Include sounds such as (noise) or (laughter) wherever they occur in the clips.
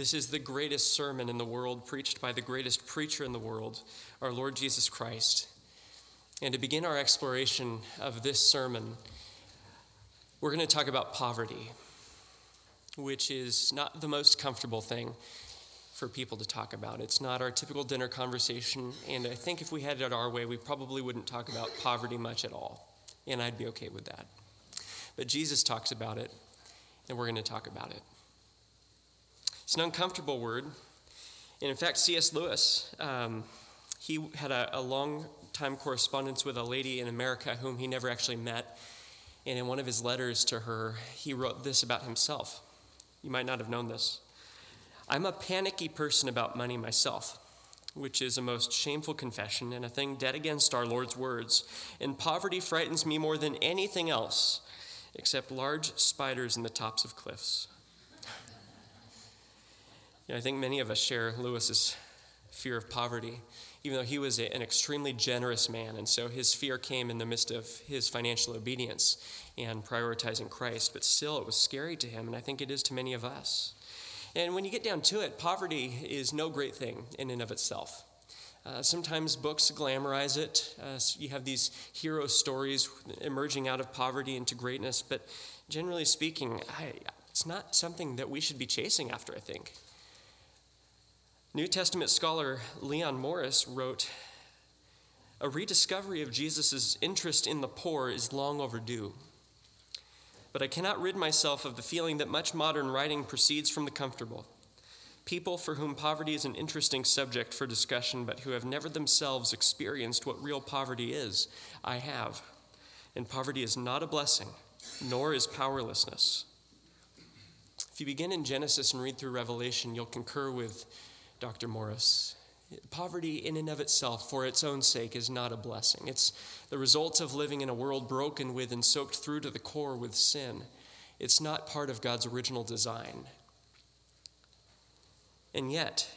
This is the greatest sermon in the world, preached by the greatest preacher in the world, our Lord Jesus Christ. And to begin our exploration of this sermon, we're going to talk about poverty, which is not the most comfortable thing for people to talk about. It's not our typical dinner conversation, and I think if we had it our way, we probably wouldn't talk about poverty much at all, and I'd be okay with that. But Jesus talks about it, and we're going to talk about it. It's an uncomfortable word. And in fact, C.S. Lewis, um, he had a, a long time correspondence with a lady in America whom he never actually met. And in one of his letters to her, he wrote this about himself. You might not have known this. I'm a panicky person about money myself, which is a most shameful confession and a thing dead against our Lord's words. And poverty frightens me more than anything else, except large spiders in the tops of cliffs. You know, I think many of us share Lewis's fear of poverty even though he was a, an extremely generous man. And so his fear came in the midst of his financial obedience and prioritizing Christ. But still, it was scary to him, and I think it is to many of us. And when you get down to it, poverty is no great thing in and of itself. Uh, sometimes books glamorize it. Uh, you have these hero stories emerging out of poverty into greatness, but generally speaking, I, it's not something that we should be chasing after, I think. New Testament scholar Leon Morris wrote A rediscovery of Jesus' interest in the poor is long overdue. But I cannot rid myself of the feeling that much modern writing proceeds from the comfortable. People for whom poverty is an interesting subject for discussion, but who have never themselves experienced what real poverty is. I have. And poverty is not a blessing, nor is powerlessness. If you begin in Genesis and read through Revelation, you'll concur with Dr. Morris. Poverty, in and of itself, for its own sake, is not a blessing. It's the result of living in a world broken with and soaked through to the core with sin. It's not part of God's original design. And yet,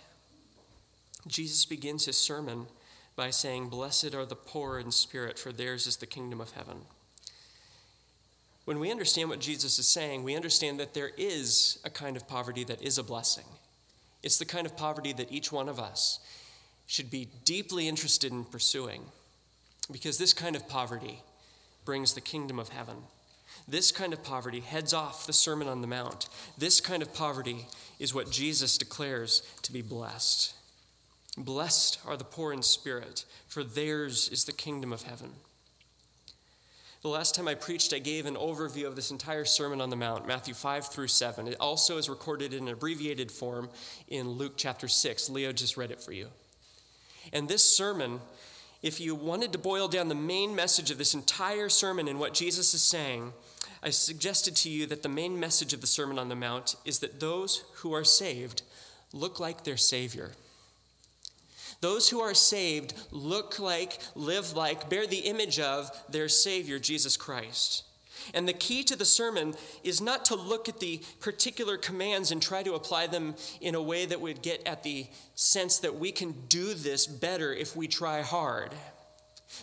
Jesus begins his sermon by saying, Blessed are the poor in spirit, for theirs is the kingdom of heaven. When we understand what Jesus is saying, we understand that there is a kind of poverty that is a blessing. It's the kind of poverty that each one of us should be deeply interested in pursuing because this kind of poverty brings the kingdom of heaven. This kind of poverty heads off the Sermon on the Mount. This kind of poverty is what Jesus declares to be blessed. Blessed are the poor in spirit, for theirs is the kingdom of heaven. The last time I preached, I gave an overview of this entire Sermon on the Mount, Matthew 5 through 7. It also is recorded in an abbreviated form in Luke chapter 6. Leo just read it for you. And this sermon, if you wanted to boil down the main message of this entire sermon and what Jesus is saying, I suggested to you that the main message of the Sermon on the Mount is that those who are saved look like their Savior. Those who are saved look like, live like, bear the image of their Savior, Jesus Christ. And the key to the sermon is not to look at the particular commands and try to apply them in a way that would get at the sense that we can do this better if we try hard.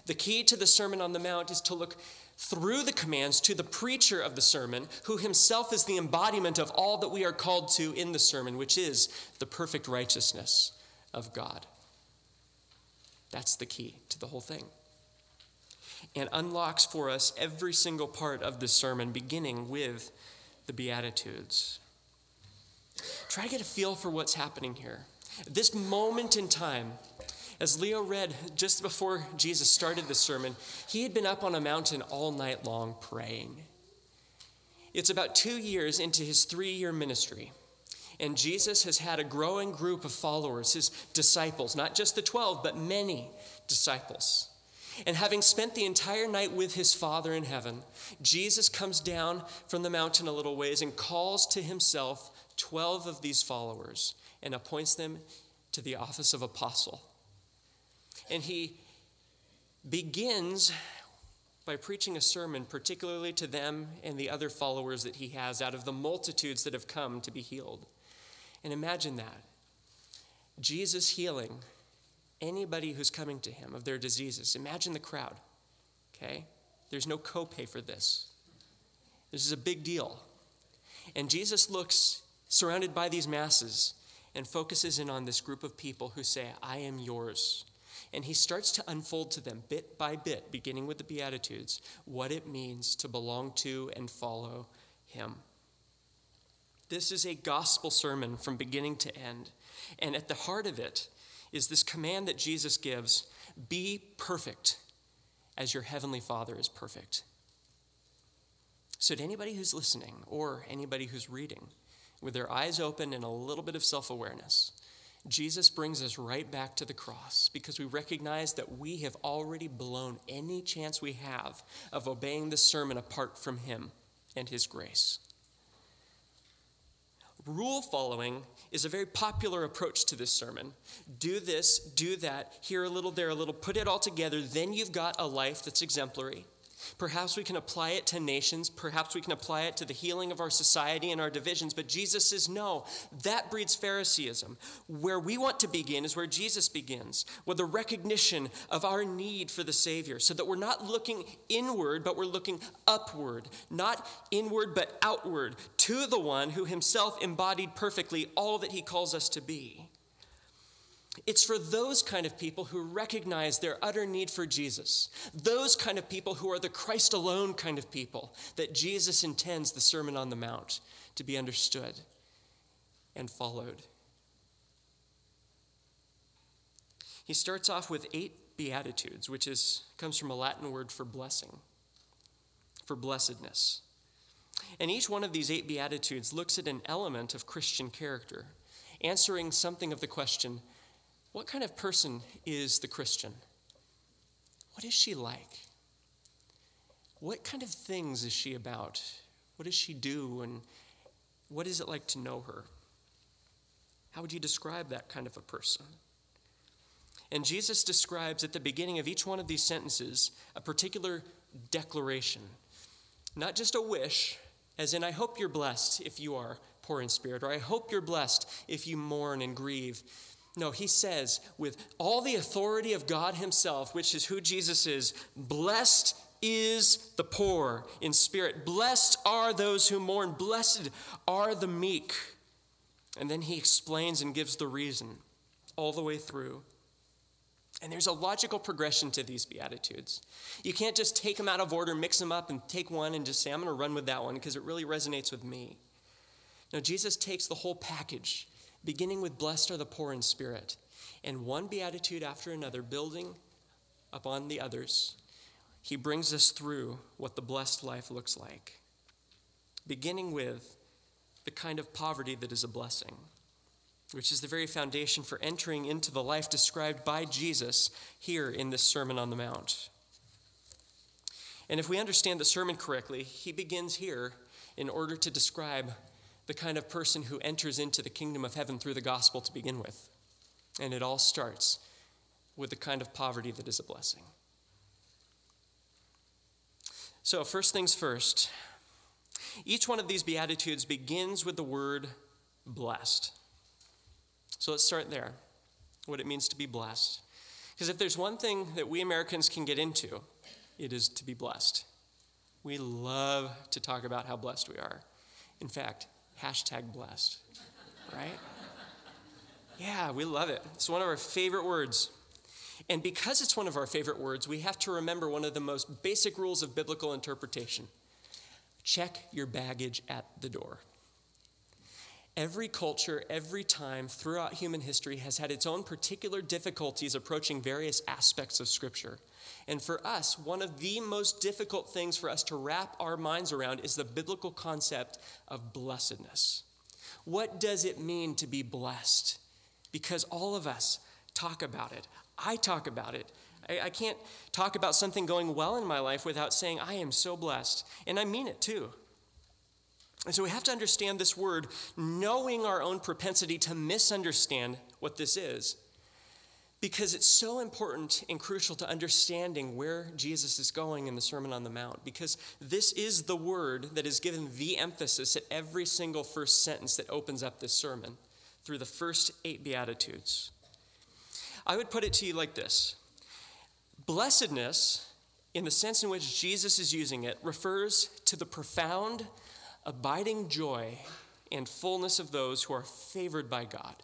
The key to the Sermon on the Mount is to look through the commands to the preacher of the sermon, who himself is the embodiment of all that we are called to in the sermon, which is the perfect righteousness of God. That's the key to the whole thing. And unlocks for us every single part of this sermon, beginning with the Beatitudes. Try to get a feel for what's happening here. This moment in time, as Leo read just before Jesus started the sermon, he had been up on a mountain all night long praying. It's about two years into his three year ministry. And Jesus has had a growing group of followers, his disciples, not just the 12, but many disciples. And having spent the entire night with his Father in heaven, Jesus comes down from the mountain a little ways and calls to himself 12 of these followers and appoints them to the office of apostle. And he begins by preaching a sermon, particularly to them and the other followers that he has out of the multitudes that have come to be healed. And imagine that Jesus healing anybody who's coming to him of their diseases. Imagine the crowd, okay? There's no copay for this. This is a big deal. And Jesus looks surrounded by these masses and focuses in on this group of people who say, I am yours. And he starts to unfold to them bit by bit, beginning with the Beatitudes, what it means to belong to and follow him. This is a gospel sermon from beginning to end. And at the heart of it is this command that Jesus gives be perfect as your heavenly Father is perfect. So, to anybody who's listening or anybody who's reading, with their eyes open and a little bit of self awareness, Jesus brings us right back to the cross because we recognize that we have already blown any chance we have of obeying the sermon apart from Him and His grace. Rule following is a very popular approach to this sermon. Do this, do that, here a little, there a little, put it all together, then you've got a life that's exemplary. Perhaps we can apply it to nations. Perhaps we can apply it to the healing of our society and our divisions. But Jesus says, no, that breeds Phariseeism. Where we want to begin is where Jesus begins, with the recognition of our need for the Savior, so that we're not looking inward, but we're looking upward, not inward, but outward, to the one who himself embodied perfectly all that he calls us to be. It's for those kind of people who recognize their utter need for Jesus, those kind of people who are the Christ alone kind of people, that Jesus intends the Sermon on the Mount to be understood and followed. He starts off with eight beatitudes, which is comes from a Latin word for blessing, for blessedness. And each one of these eight beatitudes looks at an element of Christian character, answering something of the question what kind of person is the Christian? What is she like? What kind of things is she about? What does she do? And what is it like to know her? How would you describe that kind of a person? And Jesus describes at the beginning of each one of these sentences a particular declaration, not just a wish, as in, I hope you're blessed if you are poor in spirit, or I hope you're blessed if you mourn and grieve. No, he says, with all the authority of God Himself, which is who Jesus is, blessed is the poor in spirit. Blessed are those who mourn. Blessed are the meek. And then he explains and gives the reason all the way through. And there's a logical progression to these Beatitudes. You can't just take them out of order, mix them up, and take one and just say, I'm going to run with that one because it really resonates with me. No, Jesus takes the whole package beginning with blessed are the poor in spirit, and one beatitude after another, building upon the others, he brings us through what the blessed life looks like, beginning with the kind of poverty that is a blessing, which is the very foundation for entering into the life described by Jesus here in this Sermon on the Mount. And if we understand the sermon correctly, he begins here in order to describe the kind of person who enters into the kingdom of heaven through the gospel to begin with. And it all starts with the kind of poverty that is a blessing. So, first things first, each one of these Beatitudes begins with the word blessed. So let's start there, what it means to be blessed. Because if there's one thing that we Americans can get into, it is to be blessed. We love to talk about how blessed we are. In fact, Hashtag blessed, right? Yeah, we love it. It's one of our favorite words. And because it's one of our favorite words, we have to remember one of the most basic rules of biblical interpretation check your baggage at the door. Every culture, every time throughout human history has had its own particular difficulties approaching various aspects of Scripture. And for us, one of the most difficult things for us to wrap our minds around is the biblical concept of blessedness. What does it mean to be blessed? Because all of us talk about it. I talk about it. I, I can't talk about something going well in my life without saying, I am so blessed. And I mean it too. And so we have to understand this word, knowing our own propensity to misunderstand what this is because it's so important and crucial to understanding where Jesus is going in the Sermon on the Mount, because this is the word that is given the emphasis at every single first sentence that opens up this sermon through the first eight Beatitudes. I would put it to you like this Blessedness, in the sense in which Jesus is using it, refers to the profound, abiding joy and fullness of those who are favored by God.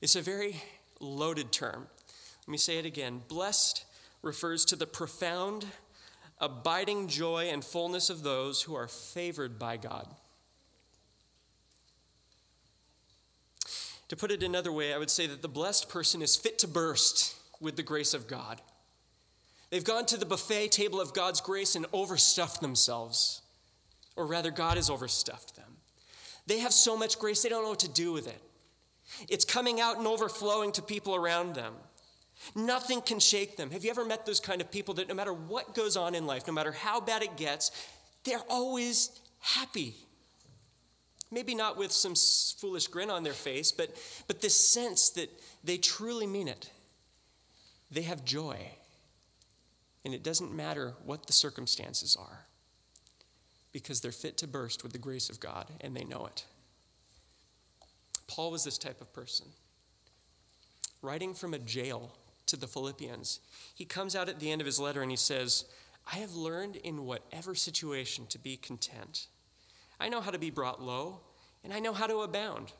It's a very loaded term. Let me say it again. Blessed refers to the profound, abiding joy and fullness of those who are favored by God. To put it another way, I would say that the blessed person is fit to burst with the grace of God. They've gone to the buffet table of God's grace and overstuffed themselves. Or rather, God has overstuffed them. They have so much grace, they don't know what to do with it. It's coming out and overflowing to people around them. Nothing can shake them. Have you ever met those kind of people that no matter what goes on in life, no matter how bad it gets, they're always happy? Maybe not with some foolish grin on their face, but, but this sense that they truly mean it. They have joy. And it doesn't matter what the circumstances are, because they're fit to burst with the grace of God, and they know it. Paul was this type of person. Writing from a jail to the Philippians, he comes out at the end of his letter and he says, I have learned in whatever situation to be content. I know how to be brought low, and I know how to abound.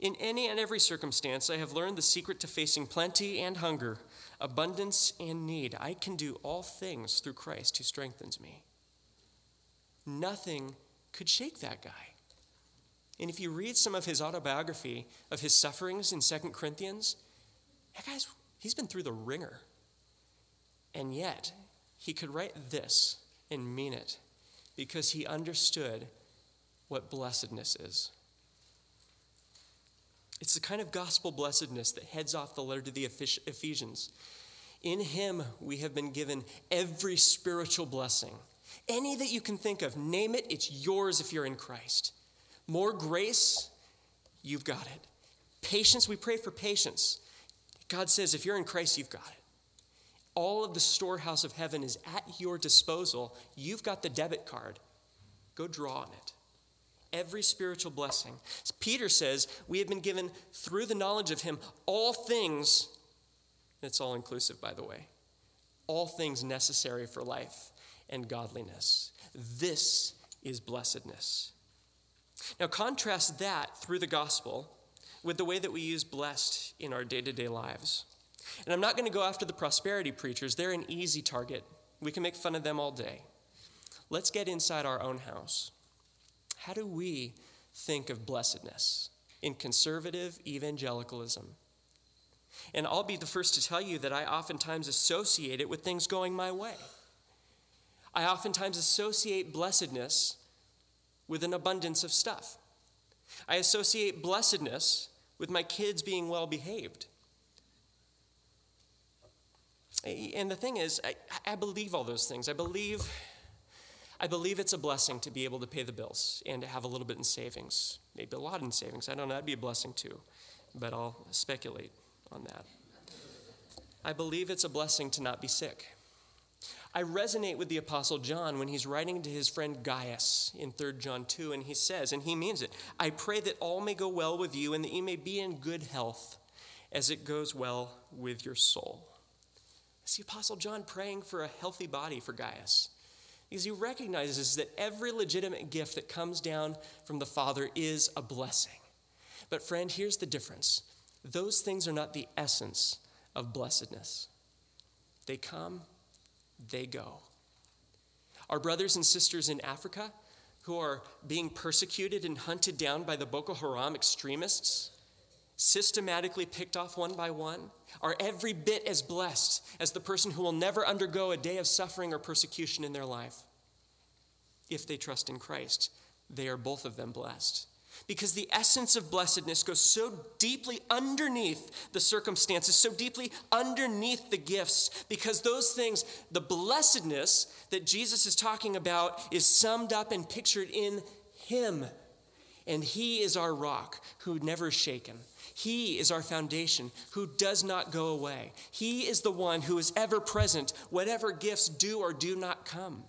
In any and every circumstance, I have learned the secret to facing plenty and hunger, abundance and need. I can do all things through Christ who strengthens me. Nothing could shake that guy. And if you read some of his autobiography of his sufferings in 2 Corinthians, that guy's, he's been through the ringer. And yet, he could write this and mean it because he understood what blessedness is. It's the kind of gospel blessedness that heads off the letter to the Ephesians. In him, we have been given every spiritual blessing. Any that you can think of, name it, it's yours if you're in Christ. More grace, you've got it. Patience, we pray for patience. God says, if you're in Christ, you've got it. All of the storehouse of heaven is at your disposal. You've got the debit card. Go draw on it every spiritual blessing. Peter says, We have been given through the knowledge of him all things, it's all inclusive, by the way, all things necessary for life and godliness. This is blessedness. Now, contrast that through the gospel with the way that we use blessed in our day to day lives. And I'm not going to go after the prosperity preachers, they're an easy target. We can make fun of them all day. Let's get inside our own house. How do we think of blessedness in conservative evangelicalism? And I'll be the first to tell you that I oftentimes associate it with things going my way. I oftentimes associate blessedness with an abundance of stuff. I associate blessedness with my kids being well behaved. And the thing is, I, I, believe all those things. I believe I believe it's a blessing to be able to pay the bills and to have a little bit in savings, maybe a lot in savings. I don't know, that'd be a blessing too, but I'll speculate on that. I believe it's a blessing to not be sick. I resonate with the Apostle John when he's writing to his friend Gaius in 3 John 2, and he says, and he means it I pray that all may go well with you and that you may be in good health as it goes well with your soul. It's the Apostle John praying for a healthy body for Gaius because he recognizes that every legitimate gift that comes down from the Father is a blessing. But, friend, here's the difference those things are not the essence of blessedness. They come, they go. Our brothers and sisters in Africa who are being persecuted and hunted down by the Boko Haram extremists, systematically picked off one by one, are every bit as blessed as the person who will never undergo a day of suffering or persecution in their life. If they trust in Christ, they are both of them blessed. Because the essence of blessedness goes so deeply underneath the circumstances, so deeply underneath the gifts, because those things, the blessedness that Jesus is talking about, is summed up and pictured in Him. And He is our rock who never is shaken. He is our foundation who does not go away. He is the one who is ever present, whatever gifts do or do not come.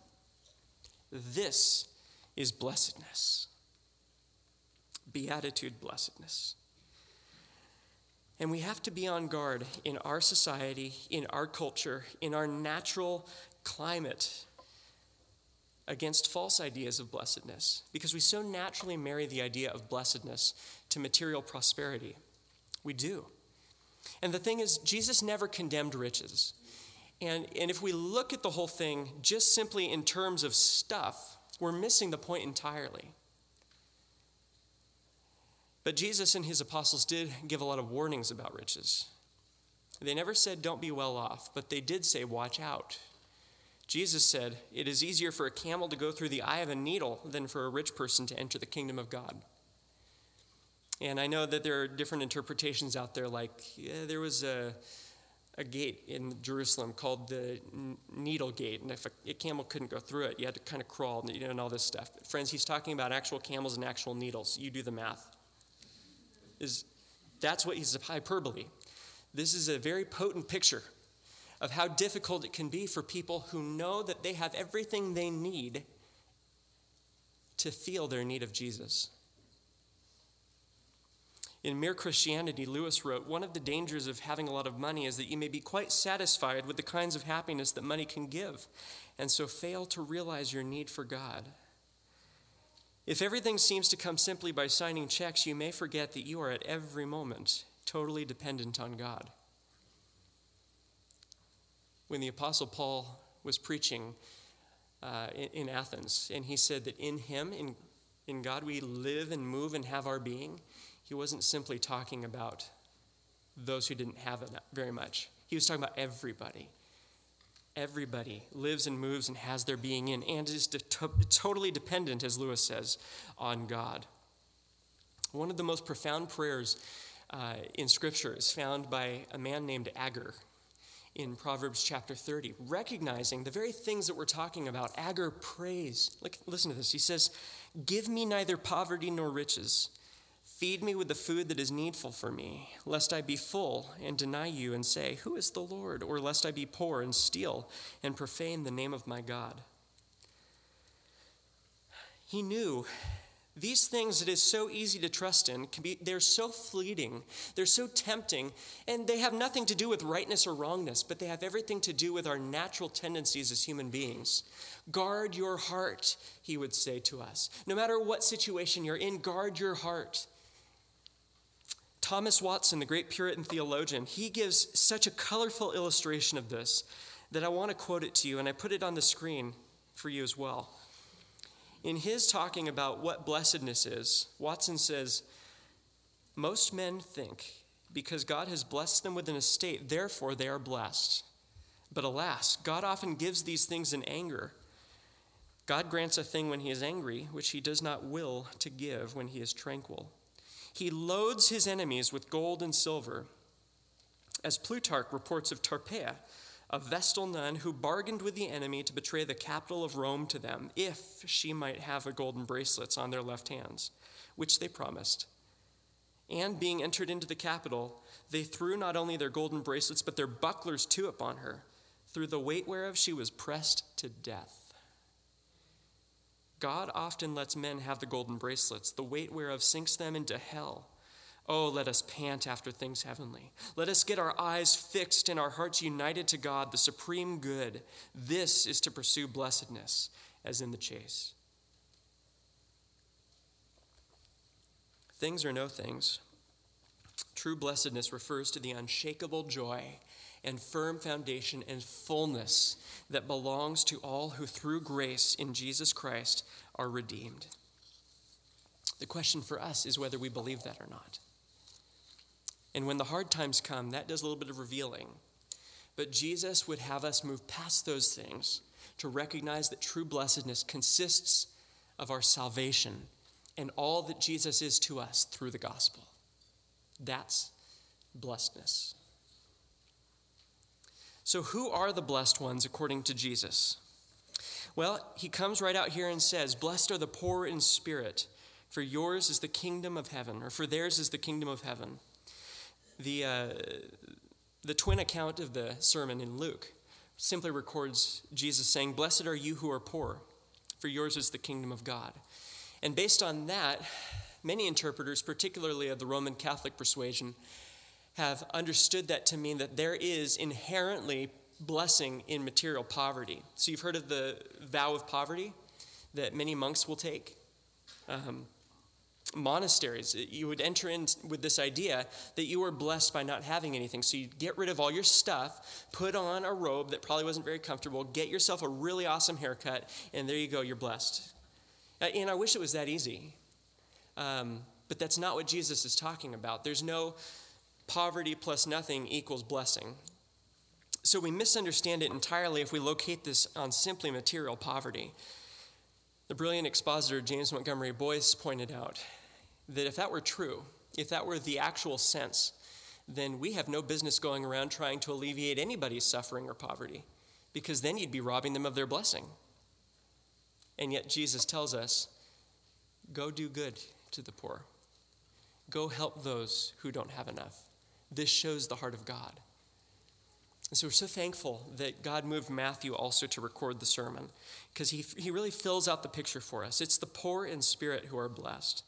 This is blessedness. Beatitude blessedness. And we have to be on guard in our society, in our culture, in our natural climate against false ideas of blessedness because we so naturally marry the idea of blessedness to material prosperity. We do. And the thing is, Jesus never condemned riches. And, and if we look at the whole thing just simply in terms of stuff, we're missing the point entirely. But Jesus and his apostles did give a lot of warnings about riches. They never said, don't be well off, but they did say, watch out. Jesus said, It is easier for a camel to go through the eye of a needle than for a rich person to enter the kingdom of God. And I know that there are different interpretations out there, like yeah, there was a, a gate in Jerusalem called the Needle Gate, and if a, a, camel couldn't go through it, you had to kind of crawl you know, and all this stuff. But Friends, he's talking about actual camels and actual needles. You do the math. Is that's what he's hyperbole. This is a very potent picture of how difficult it can be for people who know that they have everything they need to feel their need of Jesus. In Mere Christianity, Lewis wrote One of the dangers of having a lot of money is that you may be quite satisfied with the kinds of happiness that money can give, and so fail to realize your need for God. If everything seems to come simply by signing checks, you may forget that you are at every moment totally dependent on God when the Apostle Paul was preaching uh, in, in, Athens, and he said that in him, in, in God, we live and move and have our being. He wasn't simply talking about those who didn't have it very much, he was talking about everybody. Everybody lives and moves and has their being in, and is de- totally dependent, as Lewis says, on God. One of the most profound prayers uh, in Scripture is found by a man named Agur in Proverbs chapter 30, recognizing the very things that we're talking about. Agur prays. Look, listen to this. He says, Give me neither poverty nor riches. Feed me with the food that is needful for me, lest I be full and deny you and say, Who is the Lord? Or lest I be poor and steal and profane the name of my God. He knew these things that is so easy to trust in can be they're so fleeting, they're so tempting, and they have nothing to do with rightness or wrongness, but they have everything to do with our natural tendencies as human beings. Guard your heart, he would say to us. No matter what situation you're in, guard your heart. Thomas Watson, the great Puritan theologian, he gives such a colorful illustration of this that I want to quote it to you, and I put it on the screen for you as well. In his talking about what blessedness is, Watson says, Most men think because God has blessed them with an estate, therefore they are blessed. But alas, God often gives these things in anger. God grants a thing when he is angry, which he does not will to give when he is tranquil. He loads his enemies with gold and silver. As Plutarch reports of Tarpeia, a Vestal nun who bargained with the enemy to betray the capital of Rome to them if she might have a golden bracelets on their left hands, which they promised. And being entered into the capital, they threw not only their golden bracelets, but their bucklers too upon her, through the weight whereof she was pressed to death. God often lets men have the golden bracelets, the weight whereof sinks them into hell Oh, let us pant after things heavenly. Let us get our eyes fixed and our hearts united to God, the supreme good. This is to pursue blessedness as in the chase. Things or no things, true blessedness refers to the unshakable joy and firm foundation and fullness that belongs to all who through grace in Jesus Christ are redeemed. The question for us is whether we believe that or not. And when the hard times come, that does a little bit of revealing. But Jesus would have us move past those things to recognize that true blessedness consists of our salvation and all that Jesus is to us through the gospel. That's blessedness. So, who are the blessed ones according to Jesus? Well, he comes right out here and says, Blessed are the poor in spirit, for yours is the kingdom of heaven, or for theirs is the kingdom of heaven. The, uh, the twin account of the sermon in Luke simply records Jesus saying, Blessed are you who are poor, for yours is the kingdom of God. And based on that, many interpreters, particularly of the Roman Catholic persuasion, have understood that to mean that there is inherently blessing in material poverty. So you've heard of the vow of poverty that many monks will take. Um, monasteries. You would enter in with this idea that you were blessed by not having anything. So you'd get rid of all your stuff, put on a robe that probably wasn't very comfortable, get yourself a really awesome haircut, and there you go, you're blessed. Uh, and I wish it was that easy. Um, but that's not what Jesus is talking about. There's no poverty plus nothing equals blessing. So we misunderstand it entirely if we locate this on simply material poverty. The brilliant expositor James Montgomery Boice pointed out that if that were true, if that were the actual sense, then we have no business going around trying to alleviate anybody's suffering or poverty, because then you'd be robbing them of their blessing. And yet Jesus tells us go do good to the poor, go help those who don't have enough. This shows the heart of God. And so we're so thankful that God moved Matthew also to record the sermon because he, he really fills out the picture for us. It's the poor in spirit who are blessed.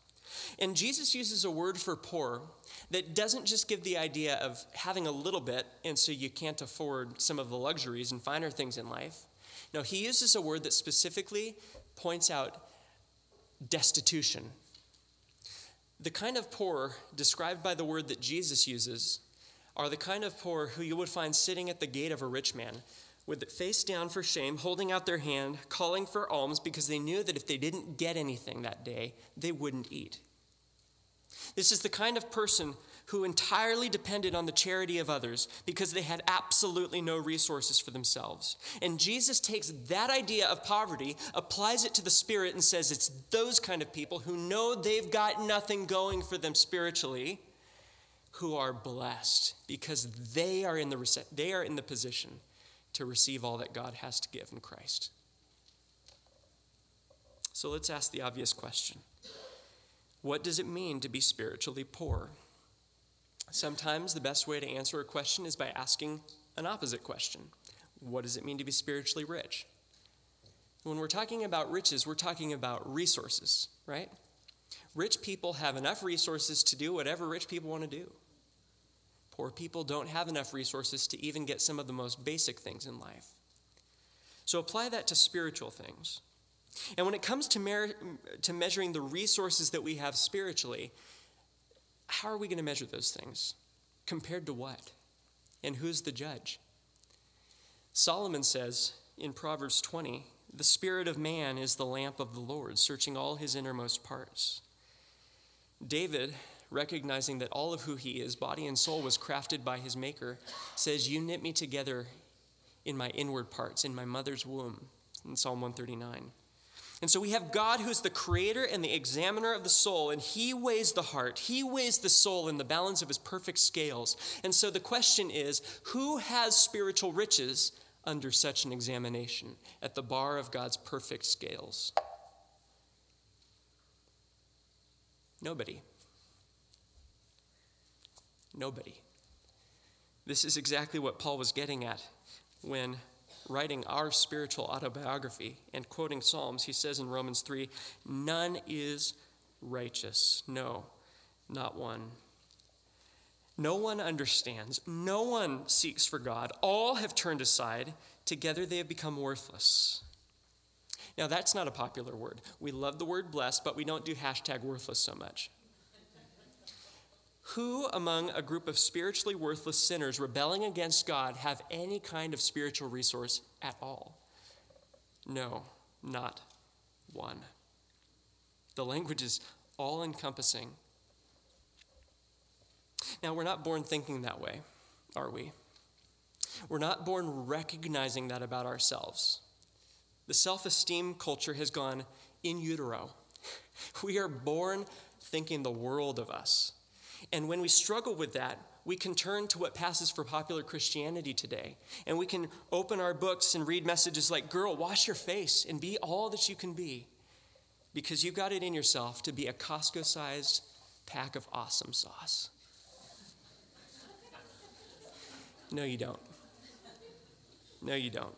And Jesus uses a word for poor that doesn't just give the idea of having a little bit and so you can't afford some of the luxuries and finer things in life. No, he uses a word that specifically points out destitution. The kind of poor described by the word that Jesus uses are the kind of poor who you would find sitting at the gate of a rich man with face down for shame, holding out their hand, calling for alms because they knew that if they didn't get anything that day, they wouldn't eat. This is the kind of person who entirely depended on the charity of others because they had absolutely no resources for themselves. And Jesus takes that idea of poverty, applies it to the Spirit, and says it's those kind of people who know they've got nothing going for them spiritually who are blessed because they are in the, they are in the position to receive all that God has to give in Christ. So let's ask the obvious question What does it mean to be spiritually poor? Sometimes the best way to answer a question is by asking an opposite question What does it mean to be spiritually rich? When we're talking about riches, we're talking about resources, right? Rich people have enough resources to do whatever rich people want to do. Poor people don't have enough resources to even get some of the most basic things in life. So apply that to spiritual things. And when it comes to, mer- to measuring the resources that we have spiritually, how are we going to measure those things? Compared to what? And who's the judge? Solomon says in Proverbs 20, the spirit of man is the lamp of the Lord, searching all his innermost parts. David recognizing that all of who he is, body and soul, was crafted by his Maker, says, You knit me together in my inward parts, in my mother's womb, in Psalm 139. And so we have God who's the creator and the examiner of the soul, and he weighs the heart. He weighs the soul in the balance of his perfect scales. And so the question is who has spiritual riches under such an examination at the bar of God's perfect scales? Nobody. Nobody. This is exactly what Paul was getting at when writing our spiritual autobiography and quoting Psalms. He says in Romans 3 None is righteous. No, not one. No one understands. No one seeks for God. All have turned aside. Together they have become worthless. Now, that's not a popular word. We love the word blessed, but we don't do hashtag worthless so much. Who among a group of spiritually worthless sinners rebelling against God have any kind of spiritual resource at all? No, not one. The language is all encompassing. Now, we're not born thinking that way, are we? We're not born recognizing that about ourselves. The self esteem culture has gone in utero. (laughs) We are born thinking the world of us. And when we struggle with that, we can turn to what passes for popular Christianity today. And we can open our books and read messages like, Girl, wash your face and be all that you can be. Because you've got it in yourself to be a Costco sized pack of awesome sauce. No, you don't. No, you don't.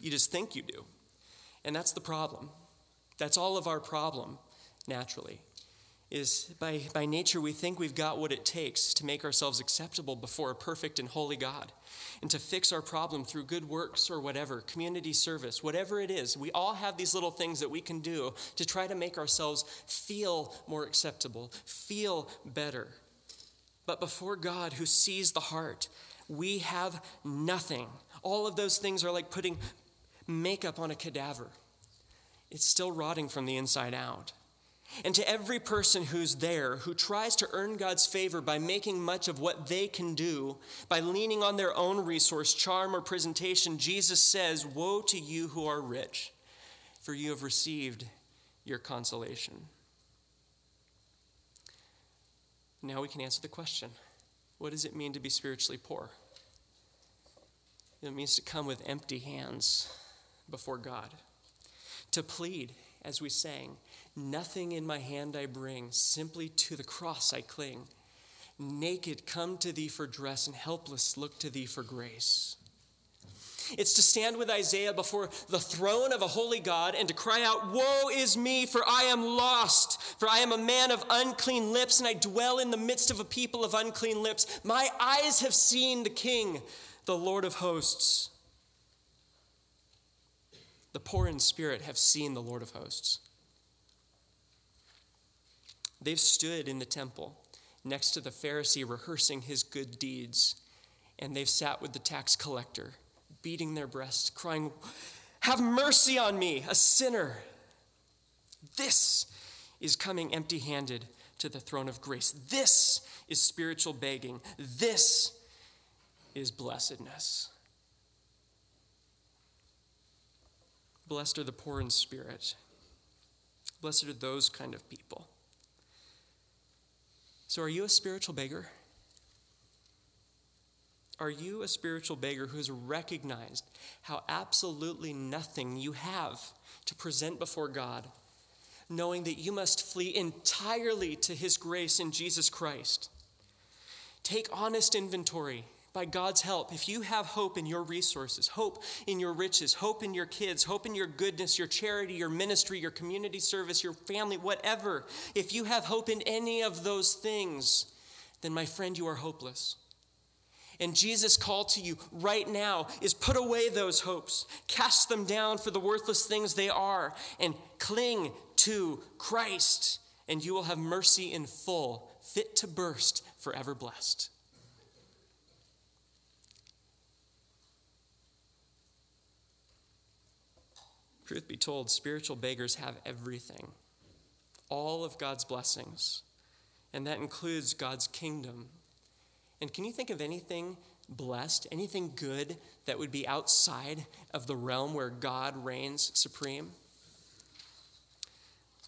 You just think you do. And that's the problem. That's all of our problem, naturally is by, by nature we think we've got what it takes to make ourselves acceptable before a perfect and holy God and to fix our problem through good works or whatever, community service, whatever it is. We all have these little things that we can do to try to make ourselves feel more acceptable, feel better. But before God, who sees the heart, we have nothing. All of those things are like putting makeup on a cadaver, it's still rotting from the inside out. And to every person who's there who tries to earn God's favor by making much of what they can do, by leaning on their own resource, charm, or presentation, Jesus says, Woe to you who are rich, for you have received your consolation. Now we can answer the question what does it mean to be spiritually poor? It means to come with empty hands before God, to plead, as we sang, Nothing in my hand I bring, simply to the cross I cling. Naked, come to thee for dress, and helpless, look to thee for grace. It's to stand with Isaiah before the throne of a holy God and to cry out, Woe is me, for I am lost, for I am a man of unclean lips, and I dwell in the midst of a people of unclean lips. My eyes have seen the King, the Lord of hosts. The poor in spirit have seen the Lord of hosts. They've stood in the temple next to the Pharisee rehearsing his good deeds, and they've sat with the tax collector, beating their breasts, crying, Have mercy on me, a sinner. This is coming empty handed to the throne of grace. This is spiritual begging. This is blessedness. Blessed are the poor in spirit. Blessed are those kind of people. So, are you a spiritual beggar? Are you a spiritual beggar who has recognized how absolutely nothing you have to present before God, knowing that you must flee entirely to His grace in Jesus Christ? Take honest inventory by God's help, if you have hope in your resources, hope in your riches, hope in your kids, hope in your goodness, your charity, your ministry, your community service, your family, whatever, if you have hope in any of those things, then my friend, you are hopeless. And Jesus' call to you right now is put away those hopes, cast them down for the worthless things they are, and cling to Christ, and you will have mercy in full, fit to burst, forever blessed. Truth be told, spiritual beggars have everything, all of God's blessings, and that includes God's kingdom. And can you think of anything blessed, anything good that would be outside of the realm where God reigns supreme?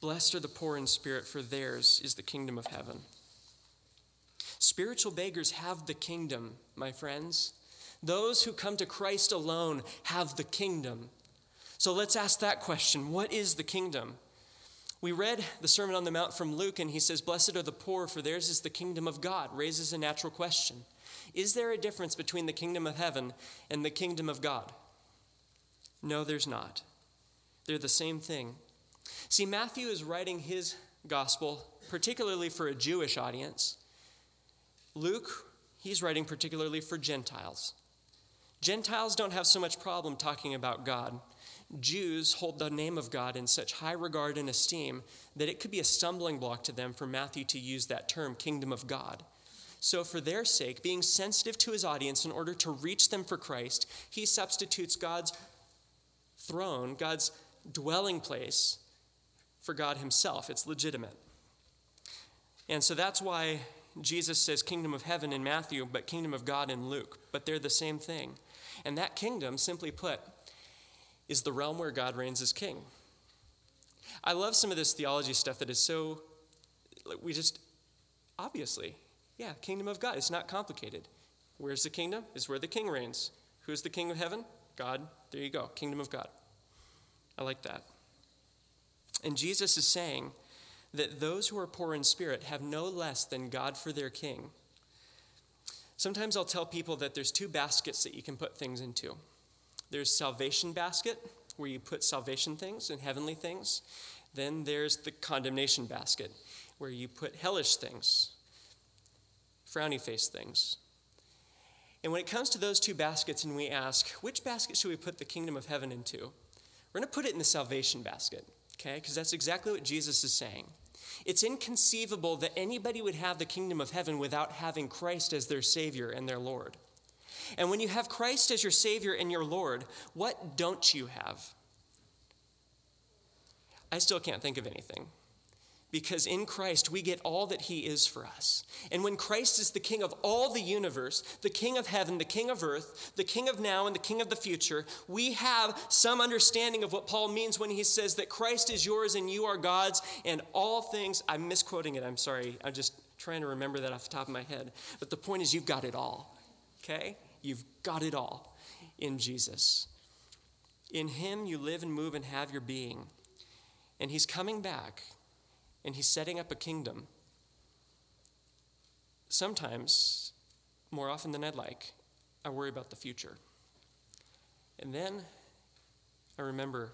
Blessed are the poor in spirit, for theirs is the kingdom of heaven. Spiritual beggars have the kingdom, my friends. Those who come to Christ alone have the kingdom. So let's ask that question What is the kingdom? We read the Sermon on the Mount from Luke, and he says, Blessed are the poor, for theirs is the kingdom of God. Raises a natural question Is there a difference between the kingdom of heaven and the kingdom of God? No, there's not. They're the same thing. See, Matthew is writing his gospel particularly for a Jewish audience. Luke, he's writing particularly for Gentiles. Gentiles don't have so much problem talking about God Jews hold the name of God in such high regard and esteem that it could be a stumbling block to them for Matthew to use that term, kingdom of God. So, for their sake, being sensitive to his audience in order to reach them for Christ, he substitutes God's throne, God's dwelling place, for God himself. It's legitimate. And so that's why Jesus says kingdom of heaven in Matthew, but kingdom of God in Luke. But they're the same thing. And that kingdom, simply put, is the realm where God reigns as king. I love some of this theology stuff that is so, we just, obviously, yeah, kingdom of God. It's not complicated. Where's the kingdom? Is where the king reigns. Who's the king of heaven? God. There you go, kingdom of God. I like that. And Jesus is saying that those who are poor in spirit have no less than God for their king. Sometimes I'll tell people that there's two baskets that you can put things into. There's salvation basket, where you put salvation things and heavenly things. Then there's the condemnation basket, where you put hellish things, frowny face things. And when it comes to those two baskets, and we ask, which basket should we put the kingdom of heaven into? We're going to put it in the salvation basket, okay? Because that's exactly what Jesus is saying. It's inconceivable that anybody would have the kingdom of heaven without having Christ as their Savior and their Lord. And when you have Christ as your Savior and your Lord, what don't you have? I still can't think of anything because in Christ we get all that He is for us. And when Christ is the King of all the universe, the King of heaven, the King of earth, the King of now, and the King of the future, we have some understanding of what Paul means when he says that Christ is yours and you are God's, and all things, I'm misquoting it, I'm sorry, I'm just trying to remember that off the top of my head. But the point is, you've got it all, okay? You've got it all in Jesus. In Him you live and move and have your being. And He's coming back and he's setting up a kingdom. Sometimes, more often than I'd like, I worry about the future. And then I remember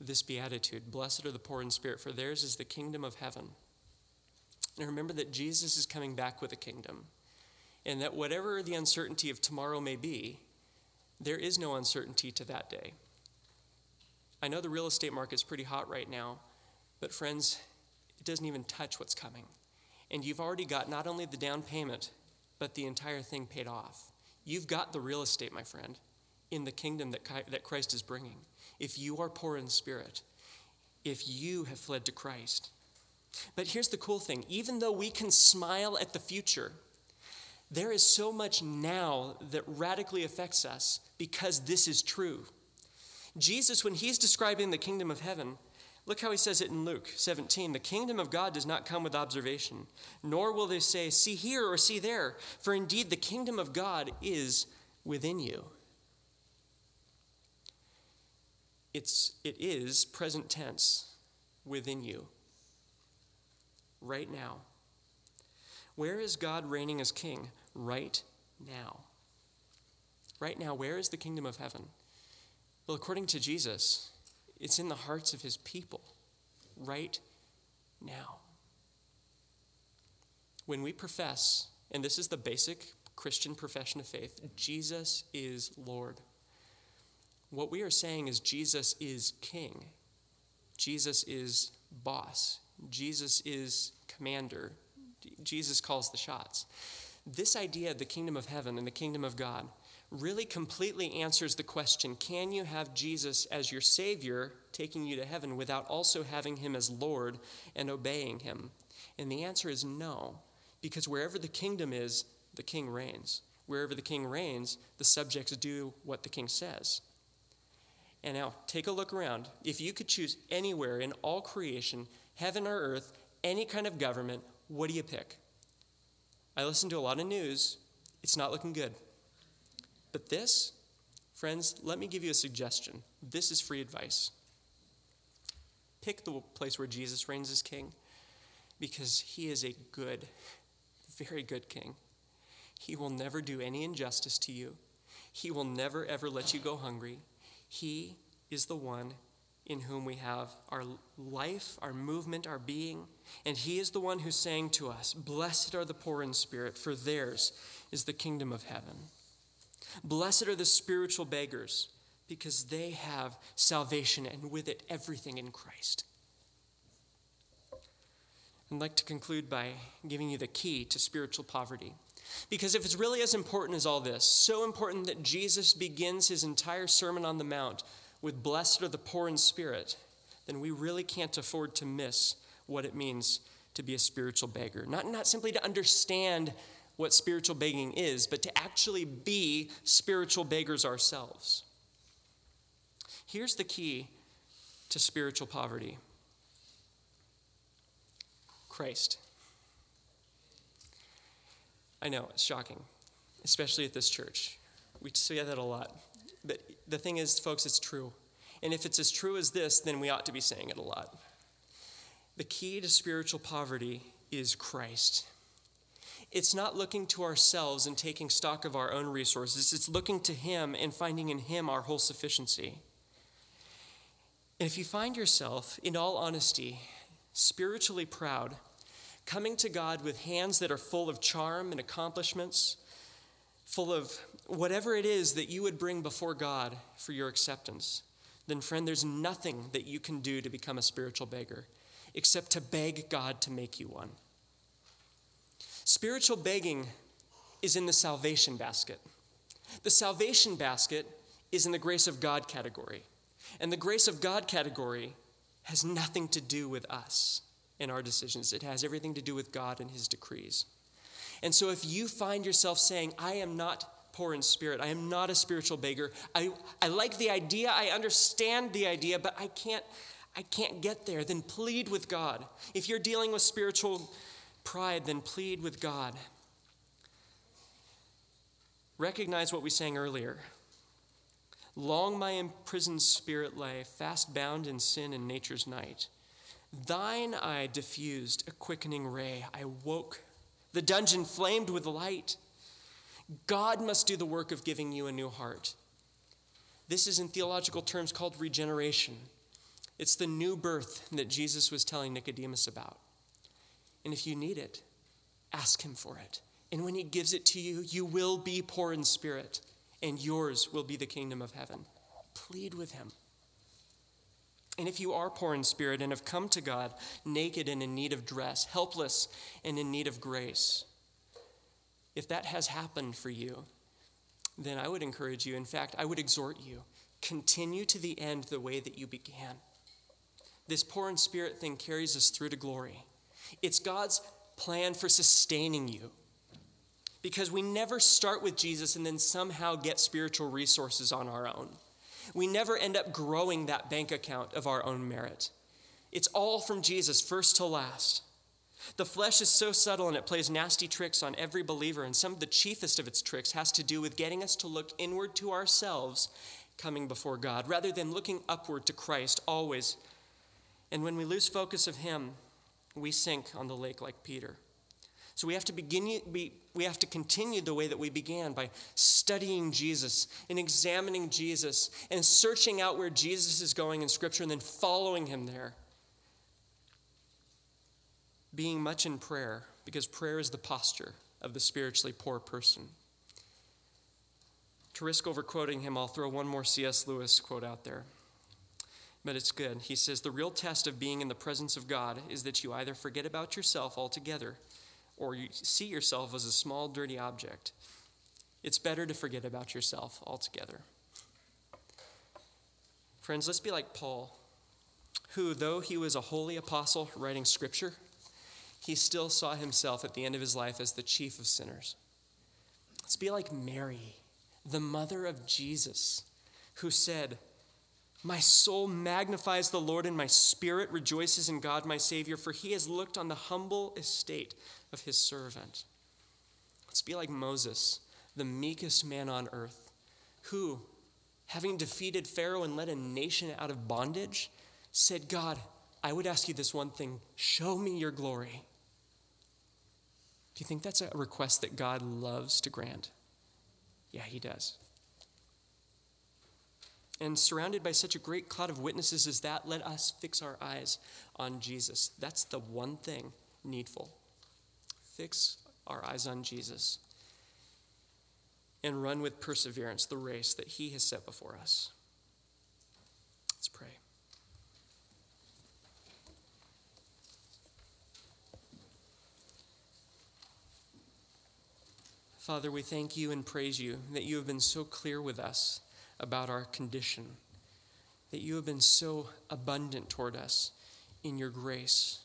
this beatitude Blessed are the poor in spirit, for theirs is the kingdom of heaven. And I remember that Jesus is coming back with a kingdom, and that whatever the uncertainty of tomorrow may be, there is no uncertainty to that day. I know the real estate market's pretty hot right now, but friends, it doesn't even touch what's coming. And you've already got not only the down payment, but the entire thing paid off. You've got the real estate, my friend, in the kingdom that, that Christ is bringing. If you are poor in spirit, if you have fled to Christ. But here's the cool thing even though we can smile at the future, there is so much now that radically affects us because this is true. Jesus, when he's describing the kingdom of heaven, Look how he says it in Luke 17. The kingdom of God does not come with observation, nor will they say, See here or see there, for indeed the kingdom of God is within you. It's, it is present tense within you, right now. Where is God reigning as king? Right now. Right now, where is the kingdom of heaven? Well, according to Jesus, it's in the hearts of his people right now. When we profess, and this is the basic Christian profession of faith, Jesus is Lord. What we are saying is Jesus is king. Jesus is boss. Jesus is commander. Jesus calls the shots. This idea of the kingdom of heaven and the kingdom of God really completely answers the question can you have Jesus as your Savior taking you to heaven without also having Him as Lord and obeying Him? And the answer is no, because wherever the kingdom is, the king reigns. Wherever the king reigns, the subjects do what the king says. And now, take a look around. If you could choose anywhere in all creation, heaven or earth, any kind of government, what do you pick? I listen to a lot of news. It's not looking good. But this, friends, let me give you a suggestion. This is free advice. Pick the place where Jesus reigns as king because he is a good, very good king. He will never do any injustice to you, he will never, ever let you go hungry. He is the one in whom we have our life, our movement, our being. And He is the one who's saying to us, Blessed are the poor in spirit, for theirs is the kingdom of heaven. Blessed are the spiritual beggars, because they have salvation and with it everything in Christ. I'd like to conclude by giving you the key to spiritual poverty. Because if it's really as important as all this, so important that Jesus begins his entire Sermon on the Mount with Blessed are the poor in spirit, then we really can't afford to miss what it means to be a spiritual beggar. Not, not simply to understand what spiritual begging is, but to actually be spiritual beggars ourselves. Here's the key to spiritual poverty Christ. I know, it's shocking, especially at this church. We say that a lot. But the thing is, folks, it's true. And if it's as true as this, then we ought to be saying it a lot. The key to spiritual poverty is Christ. It's not looking to ourselves and taking stock of our own resources, it's looking to Him and finding in Him our whole sufficiency. And if you find yourself, in all honesty, spiritually proud, coming to God with hands that are full of charm and accomplishments, full of whatever it is that you would bring before God for your acceptance, then, friend, there's nothing that you can do to become a spiritual beggar except to beg God to make you one. Spiritual begging is in the salvation basket. The salvation basket is in the grace of God category. And the grace of God category has nothing to do with us and our decisions, it has everything to do with God and His decrees. And so if you find yourself saying, I am not poor in spirit, I am not a spiritual beggar, I, I like the idea, I understand the idea, but I can't. I can't get there, then plead with God. If you're dealing with spiritual pride, then plead with God. Recognize what we sang earlier. Long my imprisoned spirit lay, fast bound in sin and nature's night. Thine eye diffused a quickening ray. I woke. The dungeon flamed with light. God must do the work of giving you a new heart. This is, in theological terms, called regeneration. It's the new birth that Jesus was telling Nicodemus about. And if you need it, ask him for it. And when he gives it to you, you will be poor in spirit, and yours will be the kingdom of heaven. Plead with him. And if you are poor in spirit and have come to God naked and in need of dress, helpless and in need of grace, if that has happened for you, then I would encourage you, in fact, I would exhort you, continue to the end the way that you began. This poor in spirit thing carries us through to glory. It's God's plan for sustaining you. Because we never start with Jesus and then somehow get spiritual resources on our own. We never end up growing that bank account of our own merit. It's all from Jesus, first to last. The flesh is so subtle and it plays nasty tricks on every believer, and some of the chiefest of its tricks has to do with getting us to look inward to ourselves coming before God, rather than looking upward to Christ always. And when we lose focus of Him, we sink on the lake like Peter. So we have to begin we, we have to continue the way that we began by studying Jesus and examining Jesus and searching out where Jesus is going in scripture and then following him there. Being much in prayer because prayer is the posture of the spiritually poor person. To risk overquoting him, I'll throw one more C.S. Lewis quote out there but it's good. He says the real test of being in the presence of God is that you either forget about yourself altogether or you see yourself as a small, dirty object. It's better to forget about yourself altogether. Friends, let's be like Paul, who, though he was a holy apostle writing scripture, he still saw himself at the end of his life as the chief of sinners. Let's be like Mary, the mother of Jesus, who said, my soul magnifies the Lord, and my spirit rejoices in God my Savior, for he has looked on the humble estate of his servant. Let's be like Moses, the meekest man on earth, who, having defeated Pharaoh and led a nation out of bondage, said, God, I would ask you this one thing show me your glory. You think that's a request that God loves to grant? Yeah, he does. And surrounded by such a great cloud of witnesses as that, let us fix our eyes on Jesus. That's the one thing needful. Fix our eyes on Jesus and run with perseverance the race that he has set before us. Let's pray. Father, we thank you and praise you that you have been so clear with us about our condition, that you have been so abundant toward us in your grace,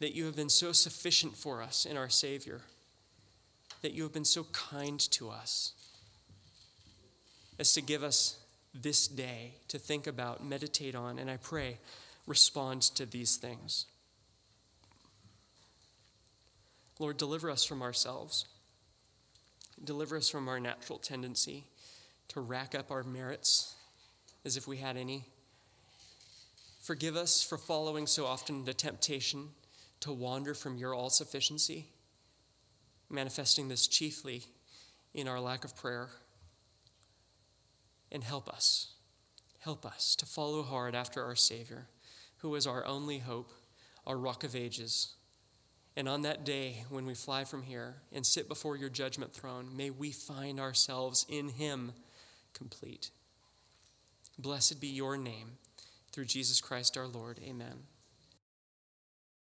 that you have been so sufficient for us in our Savior, that you have been so kind to us as to give us this day to think about, meditate on, and I pray respond to these things. Lord, deliver us from ourselves. Deliver us from our natural tendency to rack up our merits as if we had any. Forgive us for following so often the temptation to wander from your all sufficiency, manifesting this chiefly in our lack of prayer. And help us, help us to follow hard after our Savior, who is our only hope, our rock of ages, And on that day, when we fly from here and sit before your judgment throne, may we find ourselves in Him complete. Blessed be your name. Through Jesus Christ our Lord. Amen.